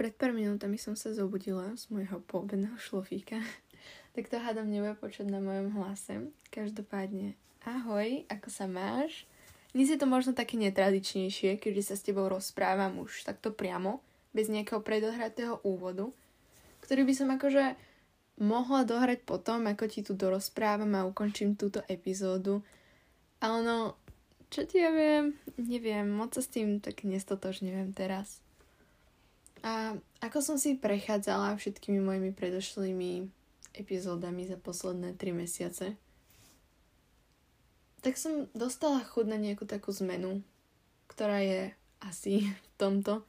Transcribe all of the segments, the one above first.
pred pár minútami som sa zobudila z môjho poobedného šlofíka. tak to hádam nebude počuť na mojom hlase. Každopádne, ahoj, ako sa máš? Dnes je to možno také netradičnejšie, keďže sa s tebou rozprávam už takto priamo, bez nejakého predohratého úvodu, ktorý by som akože mohla dohrať potom, ako ti tu dorozprávam a ukončím túto epizódu. Ale no, čo ti ja viem, neviem, moc sa s tým tak nestotožňujem teraz. A ako som si prechádzala všetkými mojimi predošlými epizódami za posledné 3 mesiace, tak som dostala chud na nejakú takú zmenu, ktorá je asi v tomto,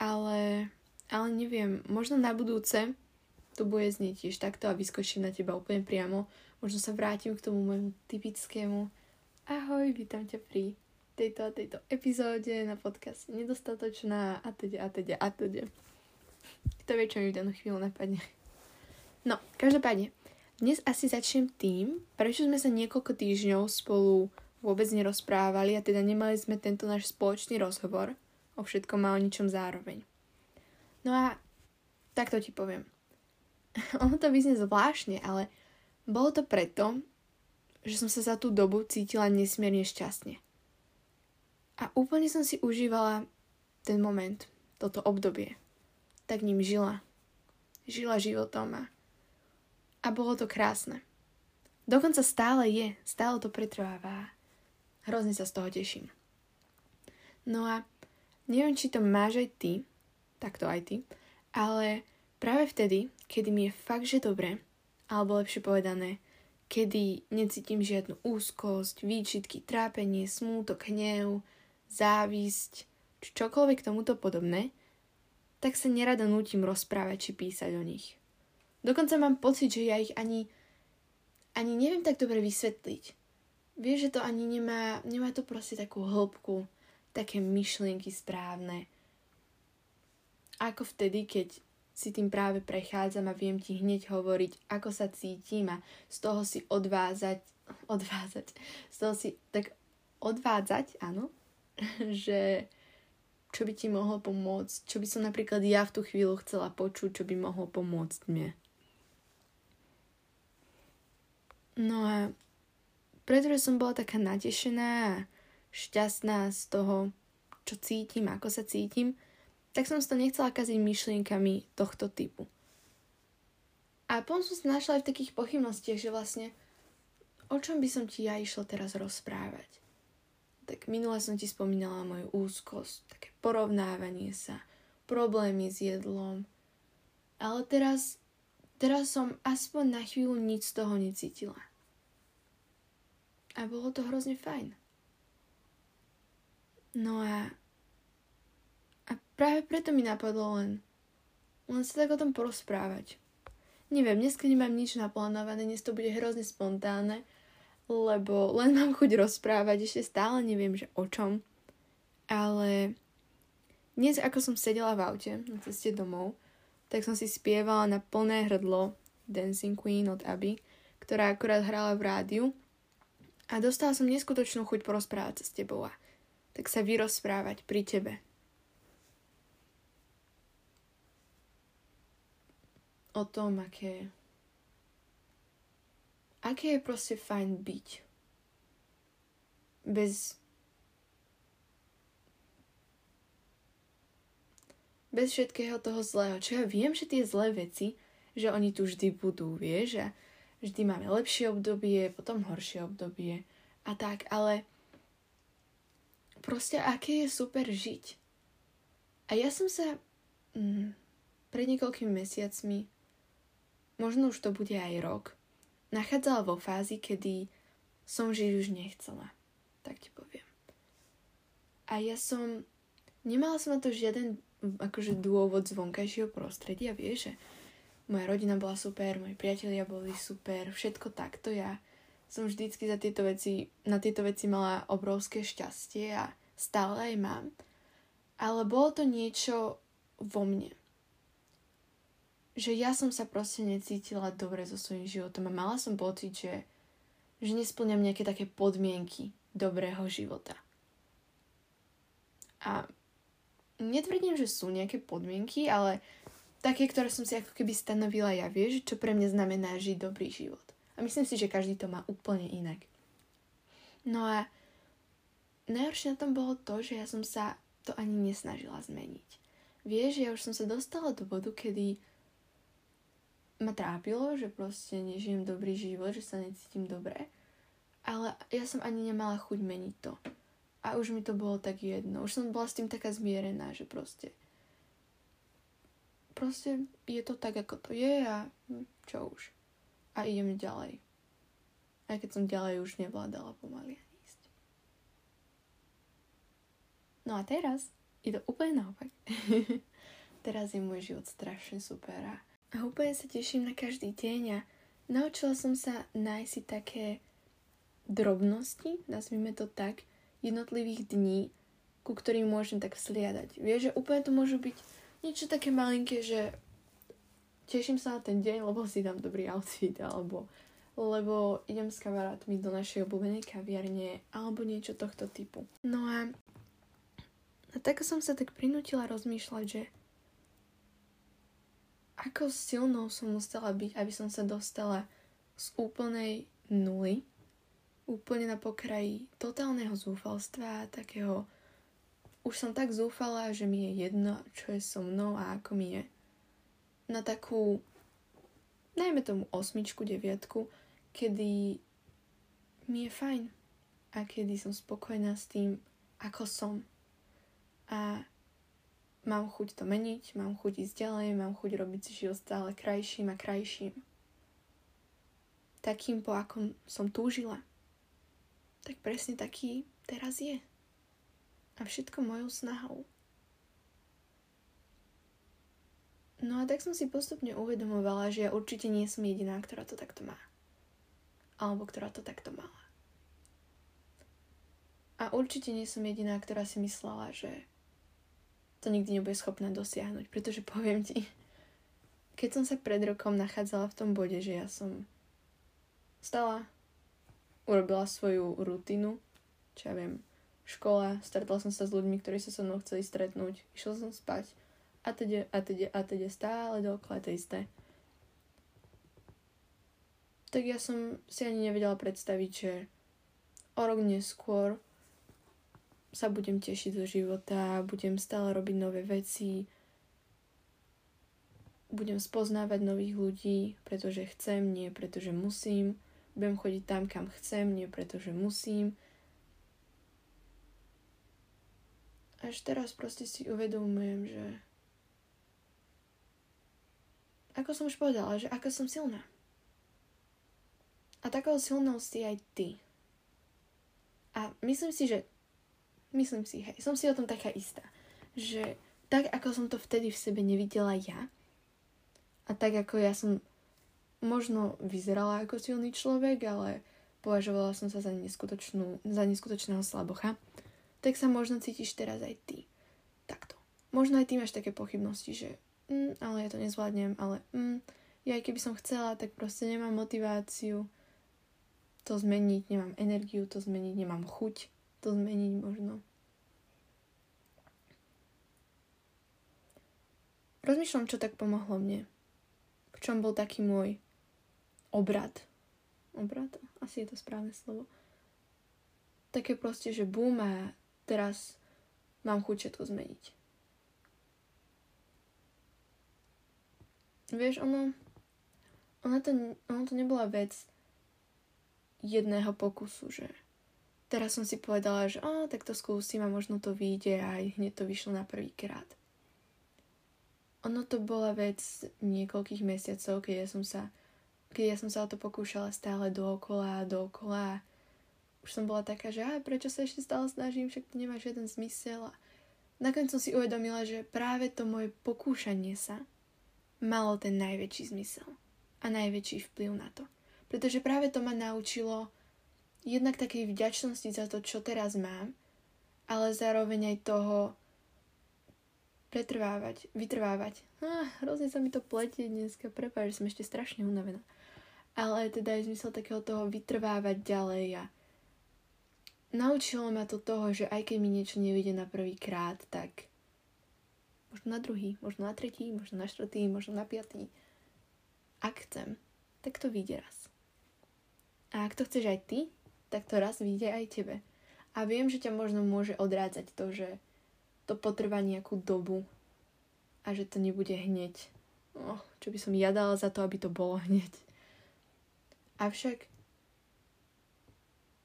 ale, ale neviem, možno na budúce to bude znieť tiež takto a vyskočím na teba úplne priamo. Možno sa vrátim k tomu môjmu typickému ahoj, vítam ťa pri tejto a tejto epizóde na podcast nedostatočná a teda a teda a teda. Kto vie, čo mi v danú chvíľu napadne. No, každopádne, dnes asi začnem tým, prečo sme sa niekoľko týždňov spolu vôbec nerozprávali a teda nemali sme tento náš spoločný rozhovor o všetkom a o ničom zároveň. No a takto ti poviem. ono to vyznie zvláštne, ale bolo to preto, že som sa za tú dobu cítila nesmierne šťastne. A úplne som si užívala ten moment, toto obdobie. Tak ním žila. Žila životom a, a bolo to krásne. Dokonca stále je, stále to pretrváva. Hrozne sa z toho teším. No a neviem, či to máš aj ty, tak to aj ty, ale práve vtedy, kedy mi je fakt, že dobre, alebo lepšie povedané, kedy necítim žiadnu úzkosť, výčitky, trápenie, smútok, hnev, závisť, či čokoľvek tomuto podobné, tak sa nerada nútim rozprávať či písať o nich. Dokonca mám pocit, že ja ich ani, ani neviem tak dobre vysvetliť. Vieš, že to ani nemá, nemá to proste takú hĺbku, také myšlienky správne. Ako vtedy, keď si tým práve prechádzam a viem ti hneď hovoriť, ako sa cítim a z toho si odvázať, odvázať, z toho si tak odvádzať, áno, že čo by ti mohlo pomôcť, čo by som napríklad ja v tú chvíľu chcela počuť, čo by mohlo pomôcť mne. No a pretože som bola taká natešená a šťastná z toho, čo cítim, ako sa cítim, tak som si to nechcela kaziť myšlienkami tohto typu. A potom som sa našla aj v takých pochybnostiach, že vlastne o čom by som ti ja išla teraz rozprávať tak minule som ti spomínala moju úzkosť, také porovnávanie sa, problémy s jedlom. Ale teraz, teraz som aspoň na chvíľu nič z toho necítila. A bolo to hrozne fajn. No a, a práve preto mi napadlo len, len sa tak o tom porozprávať. Neviem, dneska nemám nič naplánované, dnes to bude hrozne spontánne, lebo len mám chuť rozprávať, ešte stále neviem, že o čom. Ale dnes, ako som sedela v aute na ceste domov, tak som si spievala na plné hrdlo Dancing Queen od Abby, ktorá akurát hrala v rádiu a dostala som neskutočnú chuť porozprávať sa s tebou a tak sa vyrozprávať pri tebe. O tom, aké aké je proste fajn byť. Bez bez všetkého toho zlého. Čo ja viem, že tie zlé veci, že oni tu vždy budú, vieš, že vždy máme lepšie obdobie, potom horšie obdobie a tak, ale proste aké je super žiť. A ja som sa mm, pred niekoľkými mesiacmi, možno už to bude aj rok, nachádzala vo fázi, kedy som žiť už nechcela. Tak ti poviem. A ja som... Nemala som na to žiaden akože dôvod z vonkajšieho prostredia, vieš, že moja rodina bola super, moji priatelia boli super, všetko takto. Ja som vždycky za tieto veci, na tieto veci mala obrovské šťastie a stále aj mám. Ale bolo to niečo vo mne že ja som sa proste necítila dobre so svojím životom a mala som pocit, že, že nesplňam nejaké také podmienky dobrého života. A netvrdím, že sú nejaké podmienky, ale také, ktoré som si ako keby stanovila ja, vieš, čo pre mňa znamená žiť dobrý život. A myslím si, že každý to má úplne inak. No a najhoršie na tom bolo to, že ja som sa to ani nesnažila zmeniť. Vieš, ja už som sa dostala do bodu, kedy ma trápilo, že proste nežijem dobrý život, že sa necítim dobre. Ale ja som ani nemala chuť meniť to. A už mi to bolo tak jedno. Už som bola s tým taká zmierená, že proste proste je to tak, ako to je a čo už. A idem ďalej. Aj keď som ďalej už nevládala pomaly ísť. No a teraz je to úplne naopak. teraz je môj život strašne super a, a úplne sa teším na každý deň a naučila som sa nájsť si také drobnosti, nazvime to tak, jednotlivých dní, ku ktorým môžem tak vzliadať. Vieš, že úplne to môžu byť niečo také malinké, že teším sa na ten deň, lebo si dám dobrý outfit, alebo lebo idem s kamarátmi do našej obľúbenej kaviarne, alebo niečo tohto typu. No a, a tak som sa tak prinútila rozmýšľať, že ako silnou som musela byť, aby som sa dostala z úplnej nuly, úplne na pokraji totálneho zúfalstva, takého už som tak zúfala, že mi je jedno, čo je so mnou a ako mi je. Na takú, najmä tomu osmičku, deviatku, kedy mi je fajn a kedy som spokojná s tým, ako som. A mám chuť to meniť, mám chuť ísť ďalej, mám chuť robiť si život stále krajším a krajším. Takým, po akom som túžila. Tak presne taký teraz je a všetko mojou snahou. No a tak som si postupne uvedomovala, že ja určite nie som jediná, ktorá to takto má. Alebo ktorá to takto mala. A určite nie som jediná, ktorá si myslela, že to nikdy nebude schopná dosiahnuť. Pretože poviem ti, keď som sa pred rokom nachádzala v tom bode, že ja som stala, urobila svoju rutinu, čo ja viem, škola, stretla som sa s ľuďmi, ktorí sa so mnou chceli stretnúť, išla som spať a teda, a teda, a teda stále dookola to isté. Tak ja som si ani nevedela predstaviť, že o rok neskôr sa budem tešiť zo života, budem stále robiť nové veci, budem spoznávať nových ľudí, pretože chcem, nie pretože musím, budem chodiť tam, kam chcem, nie pretože musím, až teraz proste si uvedomujem, že ako som už povedala, že ako som silná. A takou silnou si aj ty. A myslím si, že myslím si, hej, som si o tom taká istá, že tak ako som to vtedy v sebe nevidela ja a tak ako ja som možno vyzerala ako silný človek, ale považovala som sa za neskutočnú, za neskutočného slabocha, tak sa možno cítiš teraz aj ty. Takto. Možno aj ty máš také pochybnosti, že mm, ale ja to nezvládnem, ale mm, ja aj keby som chcela, tak proste nemám motiváciu to zmeniť, nemám energiu to zmeniť, nemám chuť to zmeniť možno. Rozmýšľam, čo tak pomohlo mne. V čom bol taký môj obrad. Obrad? Asi je to správne slovo. Také proste, že bum a teraz mám chuť všetko zmeniť. Vieš, ono, ono, to, ono to nebola vec jedného pokusu, že teraz som si povedala, že á, tak to skúsim a možno to vyjde a aj hneď to vyšlo na prvý krát. Ono to bola vec niekoľkých mesiacov, keď ja som sa, keď ja som sa o to pokúšala stále dookola a dookola už som bola taká, že a prečo sa ešte stále snažím, však to nemá žiaden zmysel. A nakoniec som si uvedomila, že práve to moje pokúšanie sa malo ten najväčší zmysel a najväčší vplyv na to. Pretože práve to ma naučilo jednak takej vďačnosti za to, čo teraz mám, ale zároveň aj toho pretrvávať, vytrvávať. Ah, hrozne sa mi to pletie dneska, prepáč, som ešte strašne unavená. Ale teda je zmysel takého toho vytrvávať ďalej a naučilo ma to toho, že aj keď mi niečo nevíde na prvý krát, tak možno na druhý, možno na tretí, možno na štvrtý, možno na piatý. Ak chcem, tak to vyjde raz. A ak to chceš aj ty, tak to raz vyjde aj tebe. A viem, že ťa možno môže odrádzať to, že to potrvá nejakú dobu a že to nebude hneď. Oh, čo by som ja dala za to, aby to bolo hneď. Avšak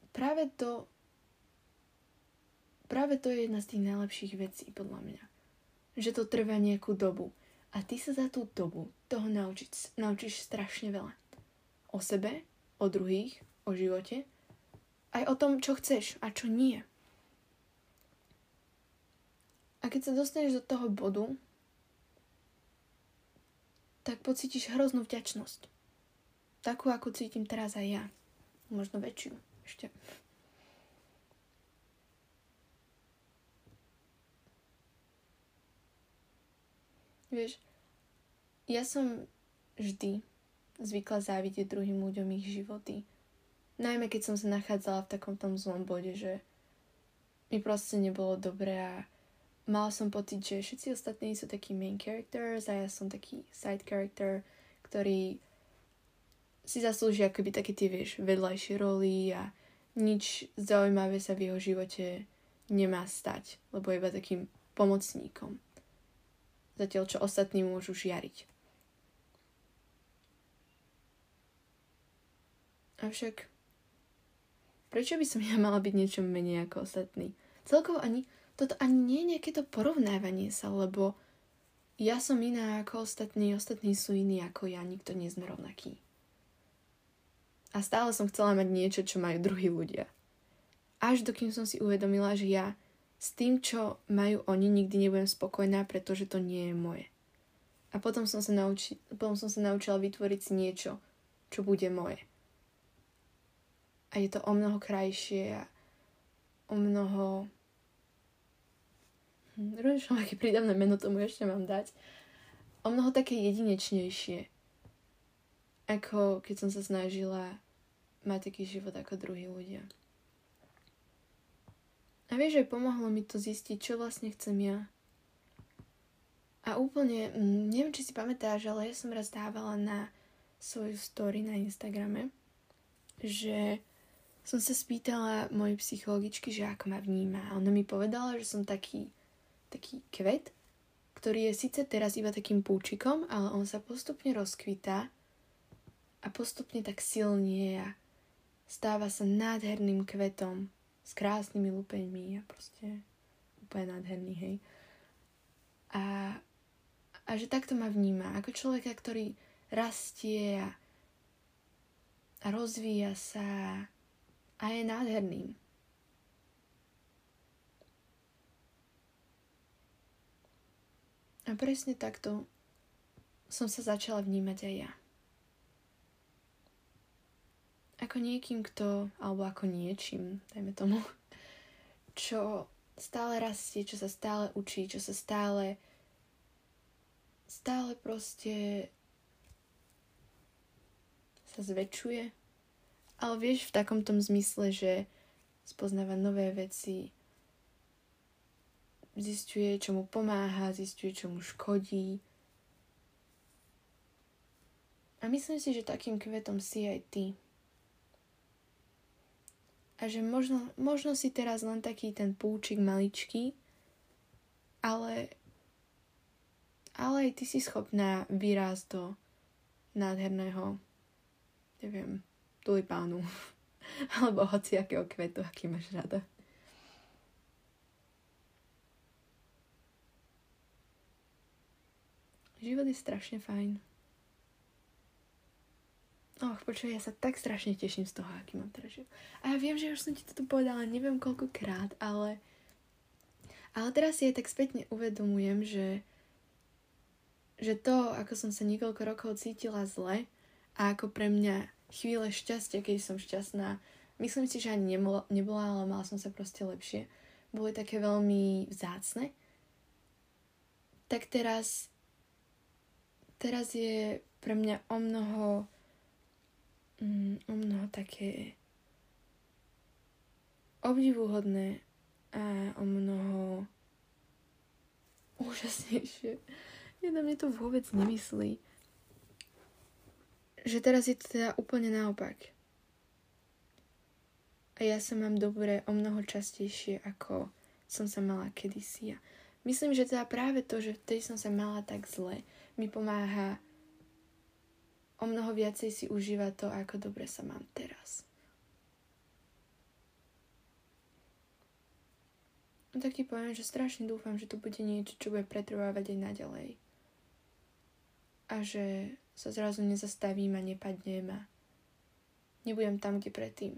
práve to práve to je jedna z tých najlepších vecí podľa mňa. Že to trvá nejakú dobu. A ty sa za tú dobu toho naučiť, naučíš strašne veľa. O sebe, o druhých, o živote, aj o tom, čo chceš a čo nie. A keď sa dostaneš do toho bodu, tak pocítiš hroznú vďačnosť. Takú, ako cítim teraz aj ja. Možno väčšiu ešte. Vieš, ja som vždy zvykla závidieť druhým ľuďom ich životy. Najmä keď som sa nachádzala v takom tom zlom bode, že mi proste nebolo dobré a mala som pocit, že všetci ostatní sú takí main characters a ja som taký side character, ktorý si zaslúži akoby také tie, vieš, vedľajšie roly a nič zaujímavé sa v jeho živote nemá stať, lebo je iba takým pomocníkom zatiaľ čo ostatní môžu žiariť. Avšak, prečo by som ja mala byť niečo menej ako ostatní? Celkovo ani, toto ani nie je nejaké to porovnávanie sa, lebo ja som iná ako ostatní, ostatní sú iní ako ja, nikto nie sme rovnaký. A stále som chcela mať niečo, čo majú druhí ľudia. Až dokým som si uvedomila, že ja s tým, čo majú oni, nikdy nebudem spokojná, pretože to nie je moje. A potom som sa, nauči- potom som sa naučila vytvoriť si niečo, čo bude moje. A je to o mnoho krajšie a o mnoho... Hm, rozmýšľam, aké prídavné meno tomu ešte mám dať. O mnoho také jedinečnejšie. Ako keď som sa snažila mať taký život ako druhí ľudia. A vieš, že pomohlo mi to zistiť, čo vlastne chcem ja. A úplne, mm, neviem, či si pamätáš, ale ja som raz dávala na svoju story na Instagrame, že som sa spýtala mojej psychologičky, že ako ma vníma. A ona mi povedala, že som taký, taký kvet, ktorý je síce teraz iba takým púčikom, ale on sa postupne rozkvitá a postupne tak silnie a stáva sa nádherným kvetom, s krásnymi lupeňmi a proste úplne nádherný, hej. A, a že takto ma vníma, ako človeka, ktorý rastie a, a rozvíja sa a je nádherným. A presne takto som sa začala vnímať aj ja ako niekým, kto, alebo ako niečím, dajme tomu, čo stále rastie, čo sa stále učí, čo sa stále stále proste sa zväčšuje. Ale vieš, v takom tom zmysle, že spoznáva nové veci, zistuje, čo mu pomáha, zistuje, čo mu škodí. A myslím si, že takým kvetom si aj ty a že možno, možno si teraz len taký ten púčik maličký, ale, ale aj ty si schopná vyrásť do nádherného, neviem, tulipánu alebo hociakého kvetu, aký máš rada. Život je strašne fajn. Och, počuj, ja sa tak strašne teším z toho, aký mám teraz život. A ja viem, že už som ti toto povedala neviem koľkokrát, ale ale teraz si aj tak spätne uvedomujem, že že to, ako som sa niekoľko rokov cítila zle a ako pre mňa chvíle šťastia, keď som šťastná, myslím si, že ani nebola, ale mala som sa proste lepšie, boli také veľmi vzácne, tak teraz teraz je pre mňa o mnoho mm, o mnoho také obdivuhodné a o mnoho úžasnejšie. Ja na mne to vôbec nemyslí. Že teraz je to teda úplne naopak. A ja sa mám dobre o mnoho častejšie, ako som sa mala kedysi. A myslím, že teda práve to, že vtedy som sa mala tak zle, mi pomáha o mnoho viacej si užívať to, ako dobre sa mám teraz. No tak ti poviem, že strašne dúfam, že to bude niečo, čo bude pretrvávať aj naďalej. A že sa zrazu nezastavím a nepadnem a nebudem tam, kde predtým.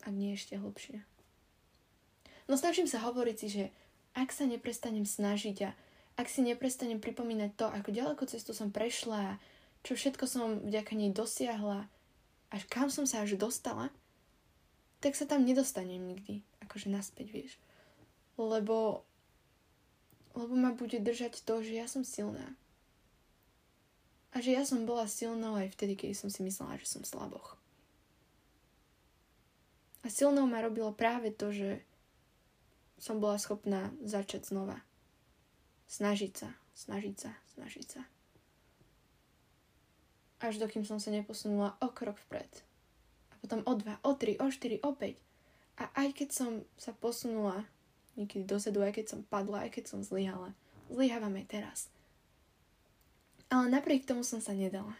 Ak nie ešte hlbšie. No snažím sa hovoriť si, že ak sa neprestanem snažiť a ak si neprestanem pripomínať to, ako ďaleko cestu som prešla a čo všetko som vďaka nej dosiahla, až kam som sa až dostala, tak sa tam nedostanem nikdy akože naspäť, vieš. Lebo, lebo ma bude držať to, že ja som silná. A že ja som bola silnou aj vtedy, keď som si myslela, že som slaboch. A silnou ma robilo práve to, že som bola schopná začať znova. Snažiť sa, snažiť sa, snažiť sa. Až dokým som sa neposunula o krok vpred. A potom o dva, o tri, o štyri, o päť. A aj keď som sa posunula niekedy dozadu, aj keď som padla, aj keď som zlyhala, zlyhávam aj teraz. Ale napriek tomu som sa nedala.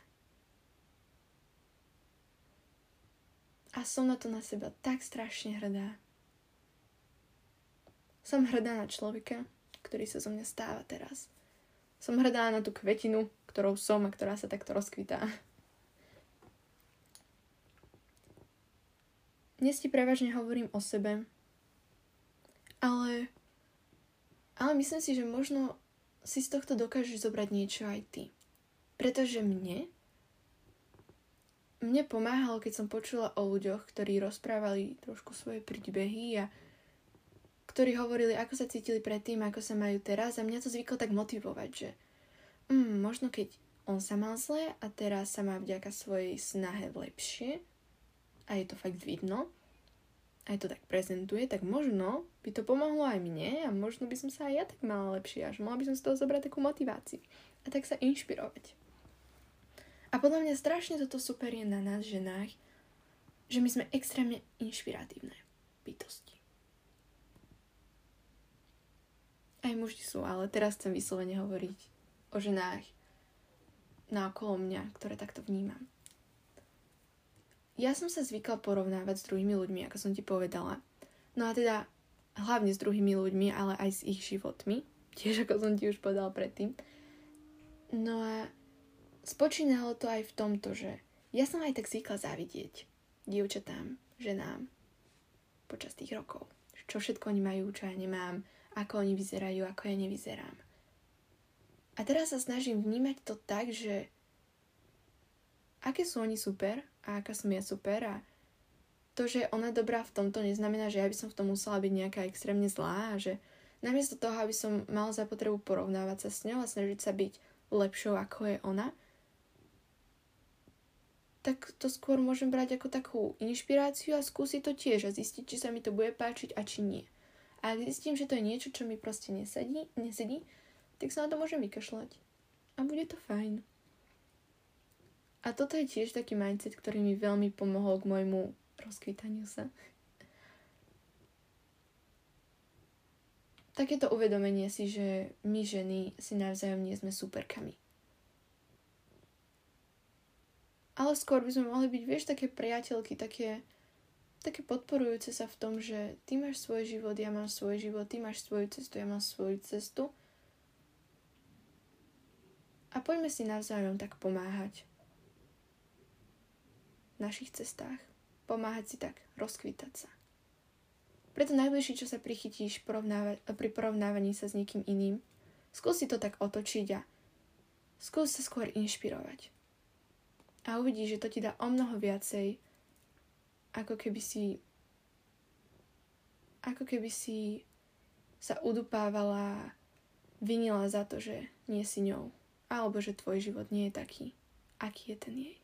A som na to na seba tak strašne hrdá. Som hrdá na človeka, ktorý sa zo mňa stáva teraz. Som hrdá na tú kvetinu, ktorou som a ktorá sa takto rozkvitá. Dnes ti prevažne hovorím o sebe, ale, ale myslím si, že možno si z tohto dokážeš zobrať niečo aj ty. Pretože mne, mne pomáhalo, keď som počula o ľuďoch, ktorí rozprávali trošku svoje príbehy a ktorí hovorili, ako sa cítili predtým, ako sa majú teraz a mňa to zvyklo tak motivovať, že mm, možno keď on sa mal zle a teraz sa má vďaka svojej snahe lepšie, a je to fakt vidno, aj to tak prezentuje, tak možno by to pomohlo aj mne a možno by som sa aj ja tak mala lepšie a že mohla by som z toho zobrať takú motiváciu a tak sa inšpirovať. A podľa mňa strašne toto super je na nás ženách, že my sme extrémne inšpiratívne bytosti. Aj muži sú, ale teraz chcem vyslovene hovoriť o ženách na okolo mňa, ktoré takto vnímam. Ja som sa zvykla porovnávať s druhými ľuďmi, ako som ti povedala. No a teda hlavne s druhými ľuďmi, ale aj s ich životmi. Tiež ako som ti už povedala predtým. No a spočínalo to aj v tomto, že ja som aj tak zvykla závidieť dievčatám, ženám počas tých rokov. Čo všetko oni majú, čo ja nemám, ako oni vyzerajú, ako ja nevyzerám. A teraz sa snažím vnímať to tak, že aké sú oni super a aká som ja super a to, že ona dobrá v tomto, neznamená, že ja by som v tom musela byť nejaká extrémne zlá a že namiesto toho, aby som mala za potrebu porovnávať sa s ňou a snažiť sa byť lepšou, ako je ona, tak to skôr môžem brať ako takú inšpiráciu a skúsiť to tiež a zistiť, či sa mi to bude páčiť a či nie. A ak zistím, že to je niečo, čo mi proste nesedí, nesedí tak sa na to môžem vykašľať. A bude to fajn. A toto je tiež taký mindset, ktorý mi veľmi pomohol k môjmu rozkvitaniu sa. Takéto uvedomenie si, že my ženy si navzájom nie sme superkami. Ale skôr by sme mohli byť, vieš, také priateľky, také, také podporujúce sa v tom, že ty máš svoj život, ja mám svoj život, ty máš svoju cestu, ja mám svoju cestu. A poďme si navzájom tak pomáhať našich cestách. Pomáhať si tak, rozkvítať sa. Preto najbližšie, čo sa prichytíš pri porovnávaní sa s niekým iným, skús si to tak otočiť a skús sa skôr inšpirovať. A uvidíš, že to ti dá o mnoho viacej, ako keby si ako keby si sa udupávala vinila za to, že nie si ňou. Alebo že tvoj život nie je taký, aký je ten jej.